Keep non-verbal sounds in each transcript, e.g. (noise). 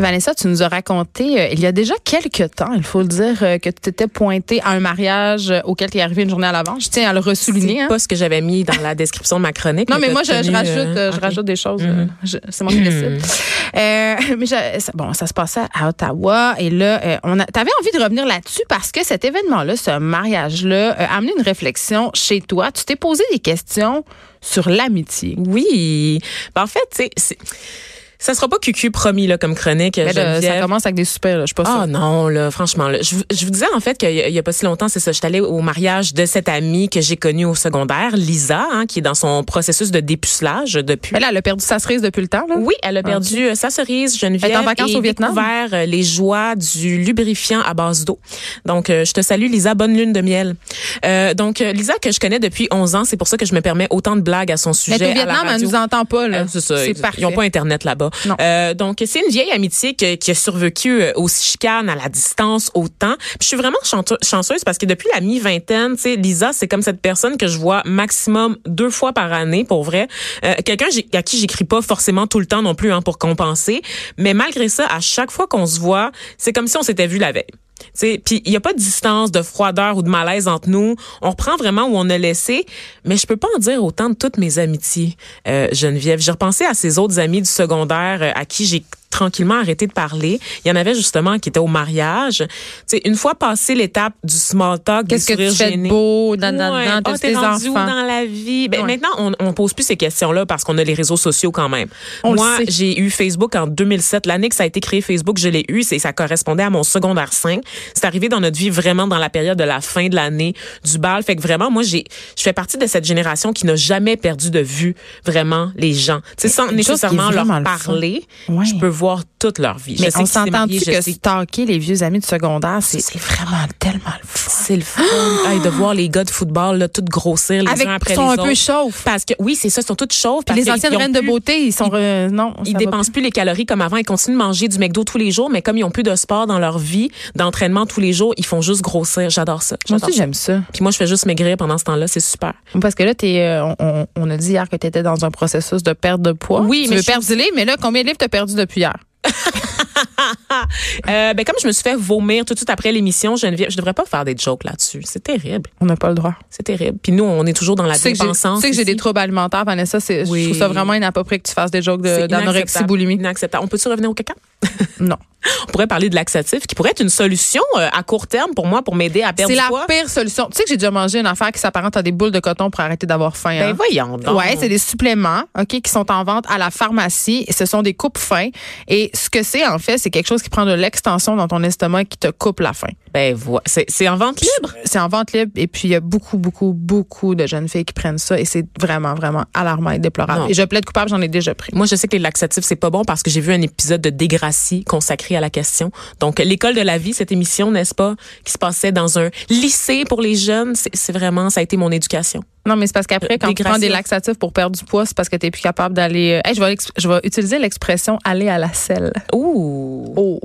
Vanessa, tu nous as raconté euh, il y a déjà quelques temps, il faut le dire, euh, que tu étais pointée à un mariage euh, auquel tu es arrivé une journée à l'avance. Je tiens à le ressouligner. C'est hein. pas ce que j'avais mis dans la description de ma chronique. Non, mais moi, je, rajoute, euh, je rajoute des choses. Je- C'est moi qui décide. Euh, mais je- ça- bon, ça se passait à Ottawa. Et là, on t'avais envie de revenir là-dessus parce que cet événement-là, ce mariage-là, a amené une réflexion chez toi. Tu t'es posé des questions sur l'amitié. Oui. Ben, en fait, c'est- ça sera pas cucu promis là, comme chronique. Là, ça commence avec des super, là, je suis pas Ah sûre. non, là, franchement. Là, je, vous- je vous disais en fait qu'il y, a- il y a pas si longtemps, c'est ça, je suis allée au mariage de cette amie que j'ai connue au secondaire, Lisa, hein, qui est dans son processus de dépucelage depuis. Là, elle a perdu sa cerise depuis le temps. Là. Oui, elle a perdu euh, sa cerise, Geneviève. Elle est en vacances et au Vietnam? découvert euh, les joies du lubrifiant à base d'eau. Donc, euh, je te salue, Lisa. Bonne lune de miel. Euh, donc, Lisa, que je connais depuis 11 ans, c'est pour ça que je me permets autant de blagues à son sujet. Mais au Vietnam, elle nous entend pas. Là. Euh, c'est ça. Ils n'ont pas Internet là-bas. Euh, donc, c'est une vieille amitié qui a survécu euh, aux chicanes, à la distance, au temps. Puis je suis vraiment chanceuse parce que depuis la mi-vingtaine, tu sais, Lisa, c'est comme cette personne que je vois maximum deux fois par année, pour vrai. Euh, Quelqu'un à qui j'écris pas forcément tout le temps non plus hein, pour compenser. Mais malgré ça, à chaque fois qu'on se voit, c'est comme si on s'était vu la veille. Puis il y a pas de distance, de froideur ou de malaise entre nous. On reprend vraiment où on a laissé. Mais je peux pas en dire autant de toutes mes amitiés, euh, Geneviève. J'ai repensé à ces autres amis du secondaire euh, à qui j'ai tranquillement arrêté de parler. Il y en avait justement qui étaient au mariage. Tu sais, une fois passé l'étape du small talk, Qu'est-ce que tu fais de beau dans, dans, Ouais. dans, t'as t'es rendu où enfants? dans la vie? Ben, Ouais. Maintenant, on, on pose plus ces questions-là parce qu'on a les réseaux sociaux quand même. On Moi, j'ai eu Facebook en 2007. L'année que ça a été créé, Facebook, je l'ai eu. C'est, ça correspondait à mon secondaire 5. C'est arrivé dans notre vie vraiment dans la période de la fin de l'année du bal. Fait que vraiment, moi, j'ai, je fais partie de cette génération qui n'a jamais perdu de vue vraiment les gens. Tu sais, sans nécessairement leur le parler, Ouais. je peux voir toute leur vie. Mais je on s'entend-tu que sais stalker les vieux amis du secondaire, c'est vraiment tellement le fun. c'est le fun (gasps) Hey, de voir les gars de football là, tout grossir les Avec, uns après ils sont les un peu chauves. Parce que oui, c'est ça, ils sont toutes chauves. Puis parce les anciennes reines de beauté, ils sont euh, non, Ils dépensent plus les calories comme avant. Ils continuent de manger du McDo tous les jours, mais comme ils ont plus de sport dans leur vie, d'entraînement tous les jours, ils font juste grossir. J'adore ça. Moi aussi j'aime ça. Puis moi, je fais juste maigrir pendant ce temps-là. C'est super. Parce que là euh, on, a dit hier que tu étais dans un processus de perte de poids. Oui, tu mais veux je perdre du lait, mais là combien de livres t'as perdu depuis hier (laughs) Euh, ben, comme je me suis fait vomir tout de suite après l'émission, Geneviève, je devrais pas faire des jokes là-dessus. C'est terrible. On n'a pas le droit. C'est terrible. Puis nous, on est toujours dans la dépensance. tu sais que j'ai des troubles alimentaires, Vanessa, c'est je trouve ça vraiment inapproprié que tu fasses des jokes de- C'est d'anorexie boulimie. Inacceptable. On peut-tu revenir au caca? (laughs) Non. On pourrait parler de laxatif, qui pourrait être une solution euh, à court terme pour moi pour m'aider à perdre C'est du la poids. pire solution. Tu sais que j'ai déjà mangé une affaire qui s'apparente à des boules de coton pour arrêter d'avoir faim. Ben hein? voyons donc. Ouais, c'est des suppléments, OK, qui sont en vente à la pharmacie. Et ce sont des coupes fins. Et ce que c'est, en fait, c'est quelque chose qui prend de l'extension dans ton estomac qui te coupe la faim. Ben voilà. C'est c'est en vente libre? C'est en vente libre. Et puis, il y a beaucoup, beaucoup, beaucoup de jeunes filles qui prennent ça. Et c'est vraiment, vraiment alarmant et déplorable. Non. Et je plaide coupable, j'en ai déjà pris. Moi, je sais que les laxatifs, c'est pas bon parce que j'ai vu un épisode de Dégracie consacré à la question. Donc, l'école de la vie, cette émission, n'est-ce pas, qui se passait dans un lycée pour les jeunes, c'est vraiment, ça a été mon éducation. Non, mais c'est parce qu'après, quand tu prends des laxatifs pour perdre du poids, c'est parce que tu n'es plus capable d'aller. euh, Hey, je, vais, je vais utiliser l'expression aller à la selle. Ouh. Oh.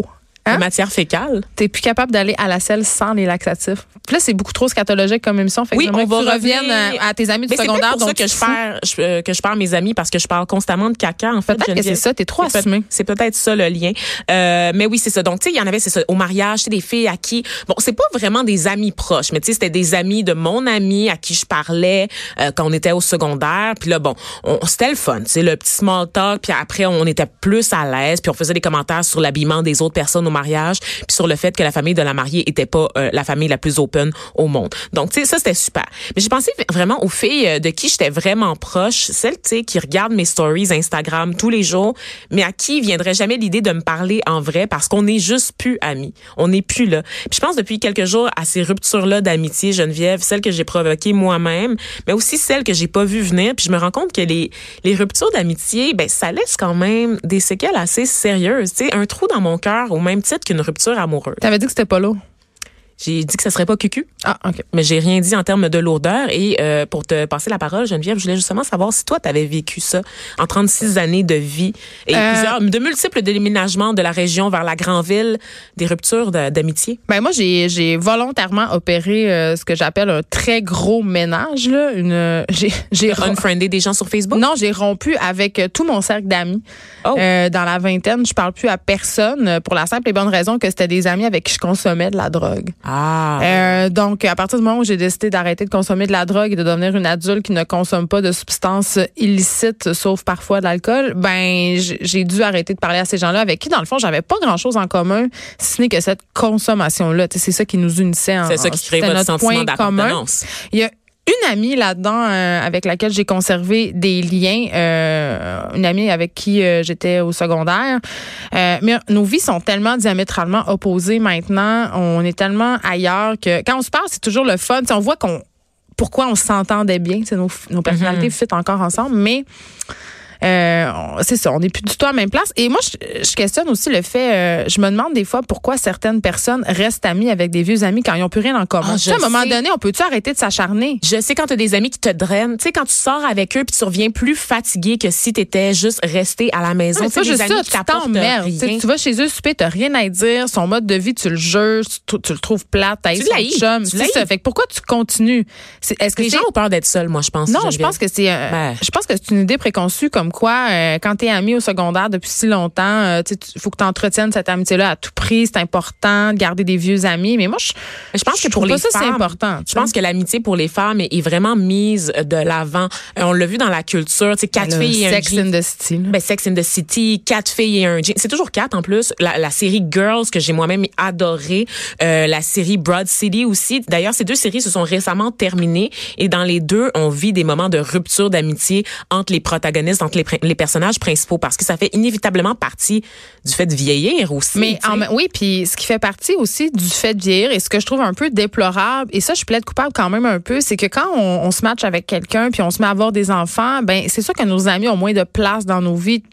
Hein? Matière fécale. T'es plus capable d'aller à la selle sans les laxatifs. Puis là, c'est beaucoup trop scatologique comme émission. Fait que Oui, on va revenir. à, à tes amis du Mais c'est secondaire. peut-être pour ça que je perds, je- euh, que je perds mes amis parce que je parle constamment de caca, en fait. Peut-être que c'est ça, t'es trop C'est assumé. C'est peut-être ça le lien. Euh, mais oui, c'est ça. Donc, tu sais, il y en avait, c'est ça, au mariage, c'est des filles à qui, bon, c'est pas vraiment des amis proches, mais tu sais, c'était des amis de mon ami à qui je parlais euh, quand on était au secondaire. Puis là, bon, on, c'était le fun, tu sais, le petit small talk. Puis après, on était plus à l'aise. Puis on faisait des commentaires sur l'habillement des autres personnes au mariage, puis sur le fait que la famille de la mariée était pas euh, la famille la plus open au monde. Donc, tu sais, ça, c'était super. Mais j'ai pensé vraiment aux filles euh, de qui j'étais vraiment proche, celles, tu sais, qui regardent mes stories Instagram tous les jours, mais à qui viendrait jamais l'idée de me parler en vrai parce qu'on n'est juste plus amis. On n'est plus là. Puis je pense depuis quelques jours à ces ruptures-là d'amitié, Geneviève, celles que j'ai provoquées moi-même, mais aussi celles que j'ai pas vues venir. Puis je me rends compte que les, les ruptures d'amitié, ben, ça laisse quand même des séquelles assez sérieuses. Tu sais, un trou dans mon cœur au même titre qu'une rupture amoureuse. T'avais dit que c'était pas lourd. J'ai dit que ça serait pas cucu. Ah, OK. Mais j'ai rien dit en termes de lourdeur. Et euh, pour te passer la parole, Geneviève, je voulais justement savoir si toi, tu avais vécu ça en 36 années de vie et Euh, plusieurs, de multiples déménagements de la région vers la grande ville, des ruptures d'amitié. Ben moi j'ai volontairement opéré euh, ce que j'appelle un très gros ménage là, une j'ai j'ai Unfriendé des gens sur Facebook? non, j'ai rompu avec euh, tout mon cercle d'amis. Oh. Euh, dans la vingtaine, je parle plus à personne euh, pour la simple et bonne raison que c'était des amis avec qui je consommais de la drogue. Ah. Euh, donc, à partir du moment où j'ai décidé d'arrêter de consommer de la drogue et de devenir une adulte qui ne consomme pas de substances illicites, sauf parfois de l'alcool, ben j'ai dû arrêter de parler à ces gens-là avec qui, dans le fond, j'avais pas grand-chose en commun, si ce n'est que cette consommation-là. C'est ça qui nous unissait. en- C'est ça qui crée notre sentiment d'appartenance. Il y a une amie là-dedans euh, avec laquelle j'ai conservé des liens, euh, une amie avec qui euh, j'étais au secondaire. Euh, mais nos vies sont tellement diamétralement opposées maintenant. On est tellement ailleurs que quand on se parle, c'est toujours le fun. On voit qu'on pourquoi on s'entendait bien. Nos, nos personnalités fit encore ensemble, mais euh, c'est ça, on n'est plus du tout à la même place. Et moi, je, je questionne aussi le fait, euh, je me demande des fois pourquoi certaines personnes restent amies avec des vieux amis quand ils n'ont plus rien en commun. Ah, Tu sais, à un moment donné, on peut-tu arrêter de s'acharner? Je sais quand tu as des amis qui te drainent, tu sais quand tu sors avec eux puis tu reviens plus fatigué que si tu étais juste resté à la maison, tu c'est juste amis ça, qui tu. Tu. Tu vas chez eux souper, t'as rien à dire. Son mode de vie, tu le juges, tu, tu le trouves plate, t'as Tu chum. tu ça. Fait que pourquoi tu continues? Est-ce que Les gens ont peur d'être seuls, moi je pense. non, je pense que c'est euh, Ben. je pense que c'est une idée préconçue comme quoi euh, quand tu es ami au secondaire depuis si longtemps, euh, tu- faut que tu entretiennes cette amitié là à tout prix, c'est important de garder des vieux amis, mais moi je je pense que pour les ça c'est femmes, important. Je pense que l'amitié pour les femmes est, est vraiment mise de l'avant. Euh, on l'a vu dans la culture, tu sais, quatre Le filles et un Sex jean. in the City. Ben, Sex in the City, quatre filles et un jean. C'est toujours quatre en plus. La, la série Girls que j'ai moi-même adoré, euh, la série Broad City aussi. D'ailleurs, ces deux séries se sont récemment terminées et dans les deux, on vit des moments de rupture d'amitié entre les protagonistes, entre les, les personnages principaux, parce que ça fait inévitablement partie du fait de vieillir aussi. Mais en oui, puis ce qui fait partie aussi du fait de vieillir et ce que je trouve un peu déplorable, et ça je plaide coupable quand même un peu, c'est que quand on, on se matche avec quelqu'un puis on se met à avoir des enfants, ben c'est sûr que nos amis ont moins de place dans nos vies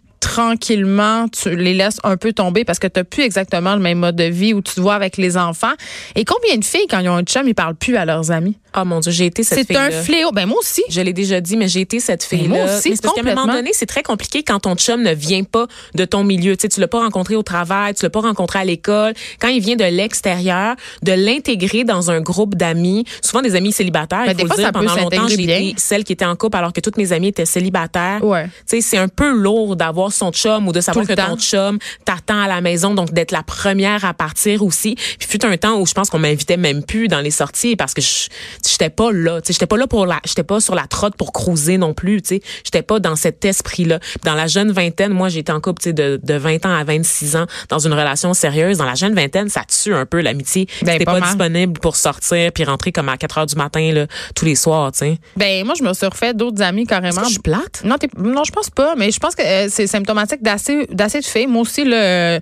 tranquillement, tu les laisses un peu tomber parce que tu plus exactement le même mode de vie où tu te vois avec les enfants. Et combien de filles, quand ils ont un chum, ils parlent plus à leurs amis? Oh mon Dieu, j'ai été cette C'est fille un fléau. Ben moi aussi. Je l'ai déjà dit, mais j'ai été cette fille-là. moi aussi, c'est parce qu'à un moment donné, c'est très compliqué quand ton chum ne vient pas de ton milieu. Tu sais, tu l'as pas rencontré au travail, tu l'as pas rencontré à l'école. Quand il vient de l'extérieur, de l'intégrer dans un groupe d'amis, souvent des amis célibataires. Ben, il faut fois, le dire, pendant longtemps, j'ai été celle qui était en couple alors que toutes mes amies étaient célibataires. Ouais. Tu sais, c'est un peu lourd d'avoir son chum ou de savoir que le ton temps. chum t'attend à la maison, donc d'être la première à partir aussi. Puis fut un temps où je pense qu'on m'invitait même plus dans les sorties parce que j'étais pas là, tu sais, j'étais pas là pour la j'étais pas sur la trotte pour cruiser non plus, tu sais. J'étais pas dans cet esprit-là. Dans la jeune vingtaine, moi j'étais en couple, tu sais de, de 20 ans à 26 ans dans une relation sérieuse. Dans la jeune vingtaine, ça tue un peu l'amitié. Ben, T'es pas pas, disponible pour sortir puis rentrer comme à 4 heures du matin là, tous les soirs, tu sais. Ben moi, je me suis refait d'autres amis carrément. que je suis plate? Non, non, je pense pas, mais je pense que euh, c'est symptomatique d'assez d'assez de filles. Moi aussi, là, euh,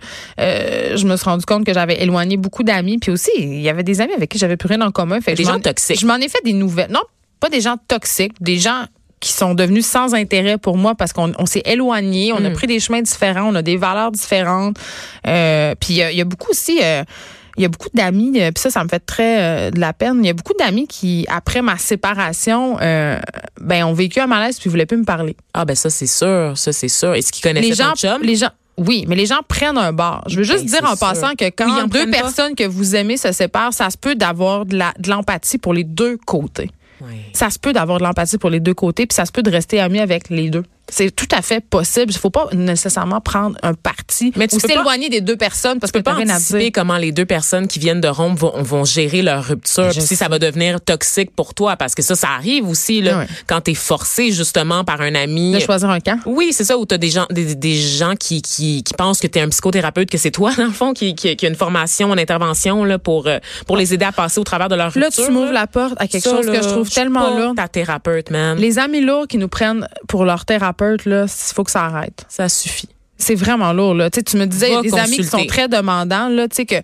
je me suis rendu compte que j'avais éloigné beaucoup d'amis, puis aussi il y avait des amis avec qui j'avais plus rien en commun. Fait que Des je gens toxiques. Je m'en ai fait des nouvelles. Non, pas des gens toxiques, des gens qui sont devenus sans intérêt pour moi parce qu'on on s'est éloigné, on a pris des chemins différents, on a des valeurs différentes. Euh, puis il y, a- il y a beaucoup aussi. euh, il y a beaucoup d'amis, euh, puis ça, ça me fait très euh, de la peine. Il y a beaucoup d'amis qui, après ma séparation, euh, ben, ont vécu un malaise puis voulaient plus me parler. Ah ben ça c'est sûr, ça c'est sûr. Est-ce qu'ils connaissaient Les gens, ton chum? les gens, oui, mais les gens prennent un bar. Je veux juste Ben, dire c'est en sûr. passant que quand Oui, deux pas. personnes que vous aimez se séparent, ça se peut d'avoir de la- de l'empathie pour les deux côtés. Ouais. Ça se peut d'avoir de l'empathie pour les deux côtés, puis ça se peut de rester ami avec les deux. C'est tout à fait possible. Il faut pas nécessairement prendre un parti Mais tu ou peux s'éloigner des deux personnes parce que Tu peux t'as pas anticiper comment les deux personnes qui viennent de rompre vont, vont gérer leur rupture. Puis si ça va devenir toxique pour toi, parce que ça, ça arrive aussi là, Ouais. quand t'es forcé justement par un ami. De choisir un camp. Oui, c'est ça, où t'as des gens, des, des gens qui, qui, qui pensent que t'es un psychothérapeute, que c'est toi, (laughs) dans le fond, qui, qui, qui a une formation, une intervention là, pour, euh, pour les aider à passer au travers de leur Là, rupture. tu m'ouvres la porte à quelque Ça, chose là, que je trouve tellement lourd. ta thérapeute, man. Les amis lourds qui nous prennent pour leur thérapeute, là, il faut que ça arrête. Ça suffit. C'est vraiment lourd, là. Tu me disais, il y a des amis qui sont très demandants, là, tu sais, que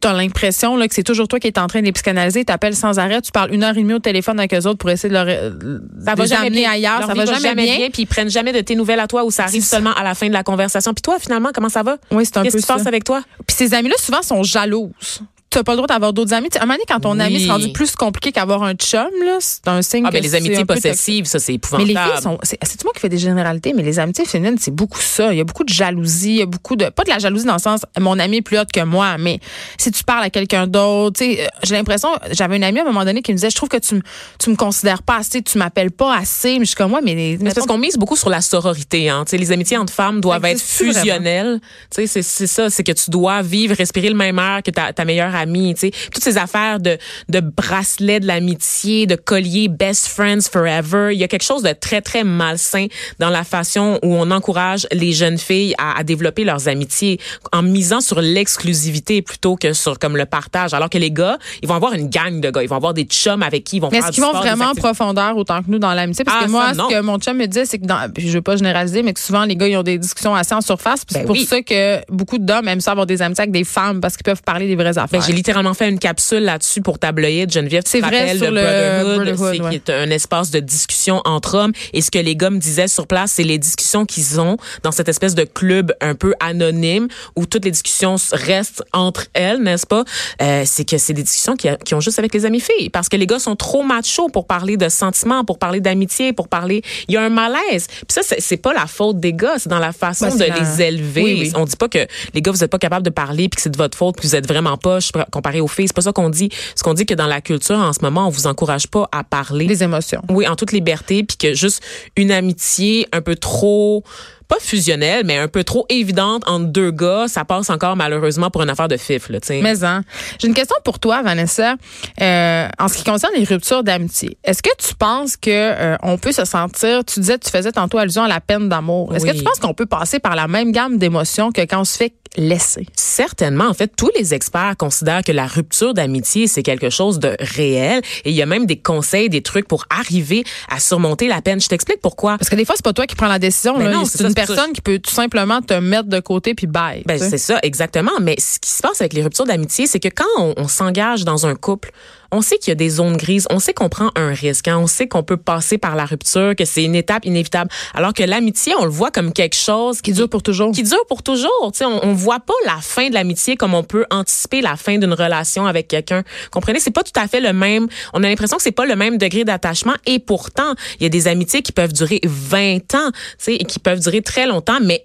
t'as l'impression là, que c'est toujours toi qui es en train de les psychanalyser, t'appelles sans arrêt, tu parles une heure et demie au téléphone avec eux autres pour essayer de, leur, de Ça va les jamais amener bien. ailleurs, Leur ça va jamais, bien. puis ils prennent jamais de tes nouvelles à toi ou ça arrive seulement à la fin de la conversation. Puis toi, finalement, comment ça va? Oui, c'est un Qu'est-ce qui se passe avec toi? Puis ces amis-là, souvent, sont jalouses. Tu n'as pas le droit d'avoir d'autres amis. Tu sais, un moment donné, quand ton ami c'est rendu plus compliqué qu'avoir un chum, là, c'est un signe Ah, que ben, les c'est amitiés peu possessives, ça, c'est Mais épouvantable. les filles sont. C'est c'est moi qui fais des généralités, mais les amitiés féminines, c'est beaucoup ça. Il y a beaucoup de jalousie, il y a beaucoup de. Pas de la jalousie dans le sens, mon ami est plus haute que moi, mais si tu parles à quelqu'un d'autre, tu sais, euh, j'ai l'impression. J'avais une amie à un moment donné qui me disait Je trouve que tu, tu me considères pas assez, tu m'appelles pas assez. Mais je suis comme moi, mais. Mais c'est parce qu'on mise beaucoup sur la sororité. Hein. Tu sais, les amitiés entre femmes doivent Ça être fusionnelles. C'est c'est ça, c'est que tu dois vivre, respirer le même air que ta, ta meilleure amie. Tu sais. Toutes ces affaires de, de bracelets de l'amitié, de collier best friends forever. Il y a quelque chose de très, très malsain dans la façon où on encourage les jeunes filles à, à développer leurs amitiés en misant sur l'exclusivité plutôt que sur comme le partage. Alors que les gars, ils vont avoir une gang de gars. Ils vont avoir des chums avec qui ils vont Mais faire est-ce qu'ils vont vraiment en profondeur autant que nous dans l'amitié? Parce Ah, que moi, ça, ce que mon chum me disait, c'est que dans, je veux pas généraliser, mais que souvent les gars, ils ont des discussions assez en surface. Ben c'est pour oui. ça que beaucoup d'hommes aiment ça avoir des amitiés avec des femmes parce qu'ils peuvent parler des vraies affaires. Ben, j'ai littéralement fait une capsule là-dessus pour tabloïd. Geneviève, tu C'est te vrai, rappelles le Brotherhood, Brotherhood, c'est ouais. qui est un espace de discussion entre hommes. Et ce que les gars me disaient sur place, c'est les discussions qu'ils ont dans cette espèce de club un peu anonyme où toutes les discussions restent entre elles, n'est-ce pas? Euh, c'est que c'est des discussions qui, qui ont juste avec les amis filles. Parce que les gars sont trop machos pour parler de sentiments, pour parler d'amitié, pour parler... Il y a un malaise. Puis ça, c'est pas la faute des gars, c'est dans la façon Ben, de la- les élever. Oui, oui. On dit pas que les gars vous êtes pas capables de parler puis que c'est de votre faute puis que vous êtes vraiment poche comparé aux filles. C'est pas ça qu'on dit. Ce qu'on dit que dans la culture en ce moment, on vous encourage pas à parler. les émotions. Oui, en toute liberté puis que juste une amitié un peu trop pas fusionnelle, mais un peu trop évidente entre deux gars, ça passe encore malheureusement pour une affaire de fif, là. Mais hein, j'ai une question pour toi, Vanessa. Euh, en ce qui concerne les ruptures d'amitié, est-ce que tu penses que euh, on peut se sentir Tu disais, tu faisais tantôt allusion à la peine d'amour. Est-ce que tu penses qu'on peut passer par la même gamme d'émotions que quand on se fait laisser? Certainement. En fait, tous les experts considèrent que la rupture d'amitié, c'est quelque chose de réel. Et il y a même des conseils, des trucs pour arriver à surmonter la peine. Je t'explique pourquoi. Parce que des fois, c'est pas toi qui prends la décision. Ben là. non, c'est une. Personne qui peut tout simplement te mettre de côté puis bye. Ben, c'est ça, exactement. Mais ce qui se passe avec les ruptures d'amitié, c'est que quand on, on s'engage dans un couple, on sait qu'il y a des zones grises, on sait qu'on prend un risque, hein, on sait qu'on peut passer par la rupture, que c'est une étape inévitable. Alors que l'amitié, on le voit comme quelque chose qui dure pour toujours. qui dure pour toujours. Tu sais, on, on voit pas la fin de l'amitié comme on peut anticiper la fin d'une relation avec quelqu'un. Comprenez, c'est pas tout à fait le même. On a l'impression que c'est pas le même degré d'attachement et pourtant, il y a des amitiés qui peuvent durer 20 ans, tu sais, et qui peuvent durer très longtemps, mais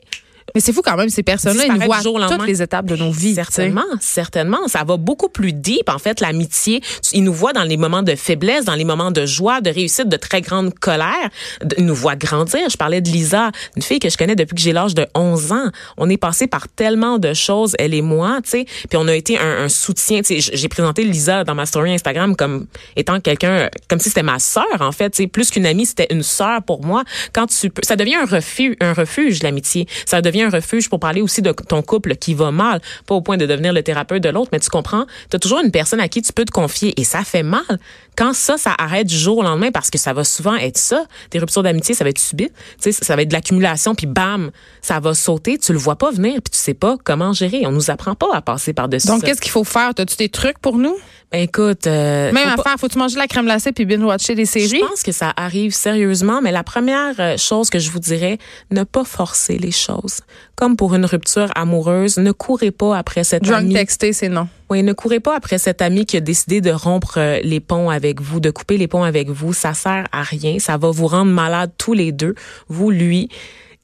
Mais c'est fou quand même, ces personnes-là, ils voient jour toutes les étapes de nos vies. Certainement, certainement. Ça va beaucoup plus deep, en fait, l'amitié. Ils nous voient dans les moments de faiblesse, dans les moments de joie, de réussite, de très grande colère. Ils nous voient grandir. Je parlais de Lisa, une fille que je connais depuis que j'ai l'âge de 11 ans. On est passé par tellement de choses, elle et moi, tu sais. Puis on a été un, un soutien. Tu sais, j'ai présenté Lisa dans ma story Instagram comme étant quelqu'un, comme si c'était ma sœur, en fait. Tu sais, plus qu'une amie, c'était une sœur pour moi. Quand tu peux, ça devient un refuge, un refuge, l'amitié. Ça devient un refuge pour parler aussi de ton couple qui va mal, pas au point de devenir le thérapeute de l'autre, mais tu comprends, tu as toujours une personne à qui tu peux te confier et ça fait mal. Quand ça, ça arrête du jour au lendemain parce que ça va souvent être ça, des ruptures d'amitié, ça va être subit, tu sais, ça va être de l'accumulation puis bam, ça va sauter, tu le vois pas venir puis tu sais pas comment gérer. On nous apprend pas à passer par-dessus Donc, qu'est-ce qu'il faut faire? As-tu des trucs pour nous? Ben, écoute, euh, Même faut pas- affaire, faut-tu manger de la crème glacée puis binge-watcher des Je séries? pense que ça arrive sérieusement, mais la première euh, chose que je vous dirais, ne pas forcer les choses. Comme pour une rupture amoureuse, ne courez pas après cette Drunk amie. texter, c'est non. Oui, ne courez pas après cet ami qui a décidé de rompre euh, les ponts avec vous, de couper les ponts avec vous. Ça sert à rien. Ça va vous rendre malade tous les deux, vous, lui.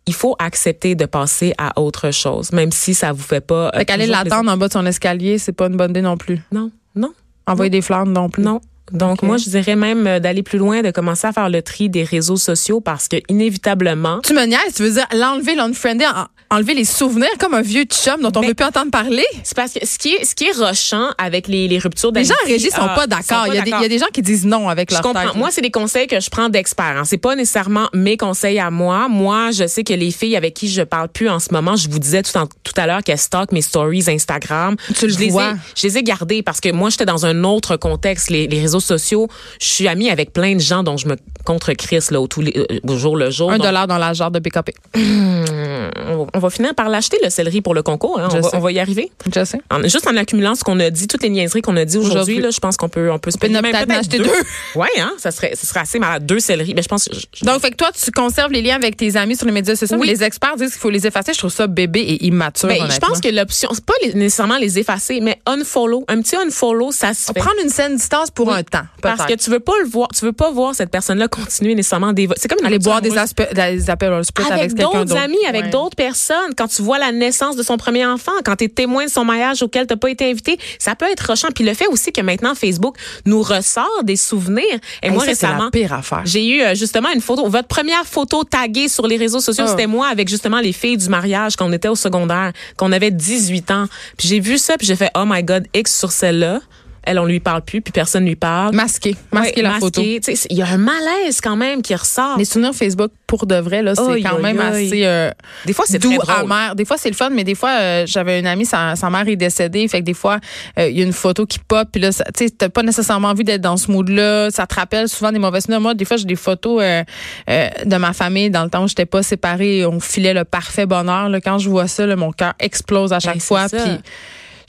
Il faut accepter de passer à autre chose, même si ça vous fait pas. euh, Fait qu'aller l'attendre en bas de son escalier, c'est pas une bonne idée non plus. Non, non, Envoyer des flammes non plus. non. Donc moi, je dirais même euh, d'aller plus loin, de commencer à faire le tri des réseaux sociaux parce que inévitablement, Tu me niaises, tu veux dire l'enlever, l'unfriender, en- enlever les souvenirs comme un vieux chum dont on Ben, veut plus entendre parler? c'est parce que ce qui est, ce qui est rochant avec les, les ruptures Les gens en régie sont ah, pas sont d'accord. pas Il y, a des- il y a d'accord. des gens qui disent non avec Je leur comprends. tête. Moi, c'est des conseils que je prends d'experts. Hein. C'est pas nécessairement mes conseils à moi. Moi, je sais que les filles avec qui je parle plus en ce moment, je vous disais tout, en- tout à l'heure qu'elles stockent mes stories Instagram. Tu le je les vois. Ai, je les ai gardées parce que moi, j'étais dans un autre contexte. Les, les réseaux sociaux, je suis amie avec plein de gens dont je me contre Chris là, au, tous les, euh, au jour le jour. un Donc, dollar dans la jarre de BKP. on, on va finir par l'acheter, le céleri, pour le concours. hein. On, va, sais. on va y arriver. Je sais. En- juste en accumulant ce qu'on a dit, toutes les niaiseries qu'on a dit aujourd'hui, je pense qu'on peut, on peut se payer même peut-être acheter deux. Ouais, hein, ça serait, ça serait assez malade. Deux céleris. Ben, je pense que je- je- Donc, fait que toi, tu conserves les liens avec tes amis sur les médias sociaux, Oui. mais les experts disent qu'il faut les effacer. Je trouve ça bébé et immature. Ben, je pense que l'option, c'est pas les- nécessairement les effacer, mais unfollow. Un petit unfollow, ça se fait. Prendre une saine distance pour Oui, un temps. Parce que tu veux pas le voir, tu veux pas voir cette personne-là continuer nécessairement des C'est comme une Aller boire des, des appels avec, avec d'autres d'autre. amis, avec Ouais. d'autres personnes, quand tu vois la naissance de son premier enfant, quand tu es témoin de son mariage auquel tu n'as pas été invité, ça peut être rochant. Puis le fait aussi que maintenant Facebook nous ressort des souvenirs. Et Hey, moi ça, c'est récemment, la pire affaire. j'ai eu euh, justement une photo. Votre première photo taguée sur les réseaux sociaux, Ah. c'était moi avec justement les filles du mariage quand on était au secondaire, qu'on avait 18 ans. Puis j'ai vu ça, puis j'ai fait oh my god, X sur celle-là. Elle, on lui parle plus, puis personne lui parle. Masqué. Masquer Ouais, la masqué. photo. Il y a un malaise quand même qui ressort. Les souvenirs Facebook, pour de vrai, là, c'est quand même assez euh, Des fois, c'est doux, très amer. Des fois, c'est le fun, mais des fois, euh, j'avais une amie, sa, sa mère est décédée. Fait que des fois, euh, il y a une photo qui pop, puis là, tu sais, t'as pas nécessairement envie d'être dans ce mood-là. Ça te rappelle souvent des mauvais souvenirs. Moi, des fois, j'ai des photos euh, de ma famille dans le temps où j'étais pas séparée. On filait le parfait bonheur. Là. Quand je vois ça, là, mon cœur explose à chaque Ben, fois. Puis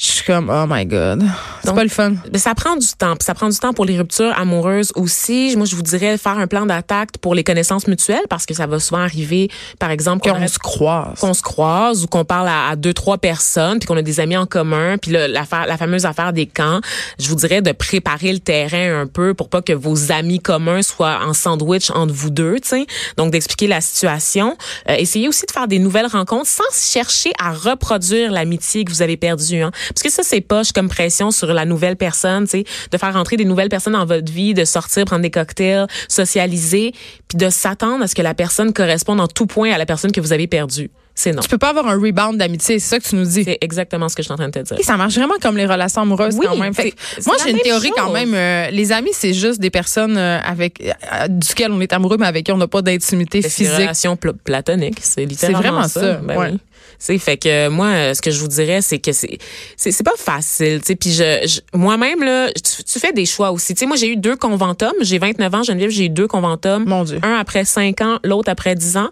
je suis comme, oh my God. C'est pas le fun. Mais ça prend du temps. Ça prend du temps pour les ruptures amoureuses aussi. Moi, je vous dirais faire un plan d'attaque pour les connaissances mutuelles parce que ça va souvent arriver, par exemple, qu'on se croise. qu'on se croise ou qu'on parle à, à deux, trois personnes, puis qu'on a des amis en commun, puis le- la fameuse affaire des camps, je vous dirais de préparer le terrain un peu pour pas que vos amis communs soient en sandwich entre vous deux, tu sais. Donc, d'expliquer la situation. Euh, essayez aussi de faire des nouvelles rencontres sans chercher à reproduire l'amitié que vous avez perdue. Hein. Parce que ça, c'est poche comme pression sur la nouvelle personne, tu sais, de faire rentrer des nouvelles personnes dans votre vie, de sortir, prendre des cocktails, socialiser, puis de s'attendre à ce que la personne corresponde en tout point à la personne que vous avez perdue. C'est non. Tu peux pas avoir un rebound d'amitié, c'est ça que tu nous dis. C'est exactement ce que je suis en train de te dire. Et ça marche vraiment comme les relations amoureuses Oui, quand même. Fait c'est- moi, c'est j'ai une théorie quand même. euh, les amis, c'est juste des personnes euh, avec euh, duquel on est amoureux, mais avec qui on n'a pas d'intimité C'est une physique. relation pla- platonique, c'est littéralement vraiment ça, Ben ouais. oui. C'est fait que moi euh, ce que je vous dirais c'est que c'est c'est pas facile, tu sais puis je, je- moi-même là tu, tu fais des choix aussi. Tu sais moi j'ai eu deux conventums, j'ai 29 ans, Geneviève, j'ai eu deux conventums, Mon Dieu. un après 5 ans, l'autre après 10 ans.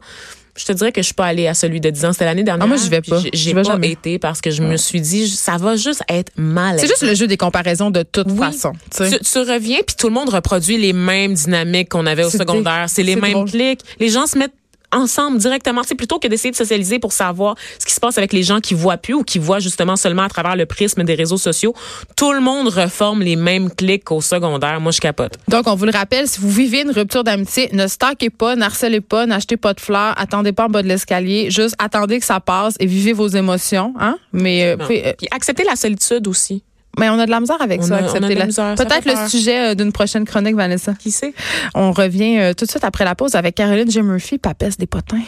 Je te dirais que je suis pas allée à celui de 10 ans, c'était l'année dernière. Ah, moi, j'y vais pas. J'ai- pas jamais. été parce que je me suis dit ça va juste être mal. C'est juste le jeu des comparaisons de toute Oui. façon. tu sais. Tu, reviens puis tout le monde reproduit les mêmes dynamiques qu'on avait au secondaire. C'est les mêmes drôle. clics. Les gens se mettent ensemble directement. C'est plutôt que d'essayer de socialiser pour savoir ce qui se passe avec les gens qui voient plus ou qui voient justement seulement à travers le prisme des réseaux sociaux. Tout le monde reforme les mêmes clics qu'au secondaire. Moi, je capote. Donc, on vous le rappelle, si vous vivez une rupture d'amitié, ne stockez pas, n'harcelez pas, n'achetez pas de fleurs, attendez pas en bas de l'escalier, juste attendez que ça passe et vivez vos émotions. Hein? Mais, euh, puis, euh, Puis accepter la solitude aussi. Mais on a de la misère avec On ça. a- accepter la Peut-être le peur. sujet euh, d'une prochaine chronique, Vanessa. Qui sait? On revient euh, tout de suite après la pause avec Caroline J. Murphy, papesse des potins.